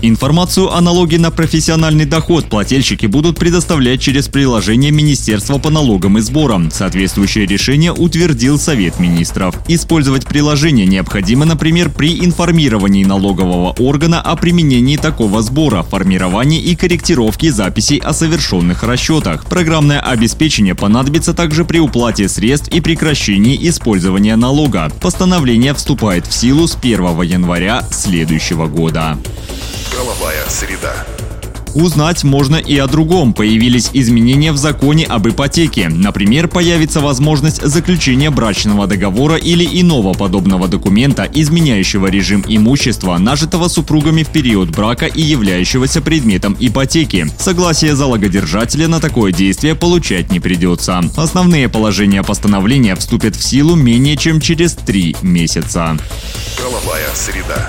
Информацию о налоге на профессиональный доход плательщики будут предоставлять через приложение Министерства по налогам и сборам. Соответствующее решение утвердил Совет министров. Использовать приложение необходимо, например, при информировании налогового органа о применении такого сбора, формировании и корректировке записей о совершенных расчетах. Программное обеспечение понадобится также при уплате средств и прекращении использования налога. Постановление вступает в силу с 1 января следующего года. Правовая среда. Узнать можно и о другом. Появились изменения в законе об ипотеке. Например, появится возможность заключения брачного договора или иного подобного документа, изменяющего режим имущества, нажитого супругами в период брака и являющегося предметом ипотеки. Согласие залогодержателя на такое действие получать не придется. Основные положения постановления вступят в силу менее чем через три месяца. Правовая среда.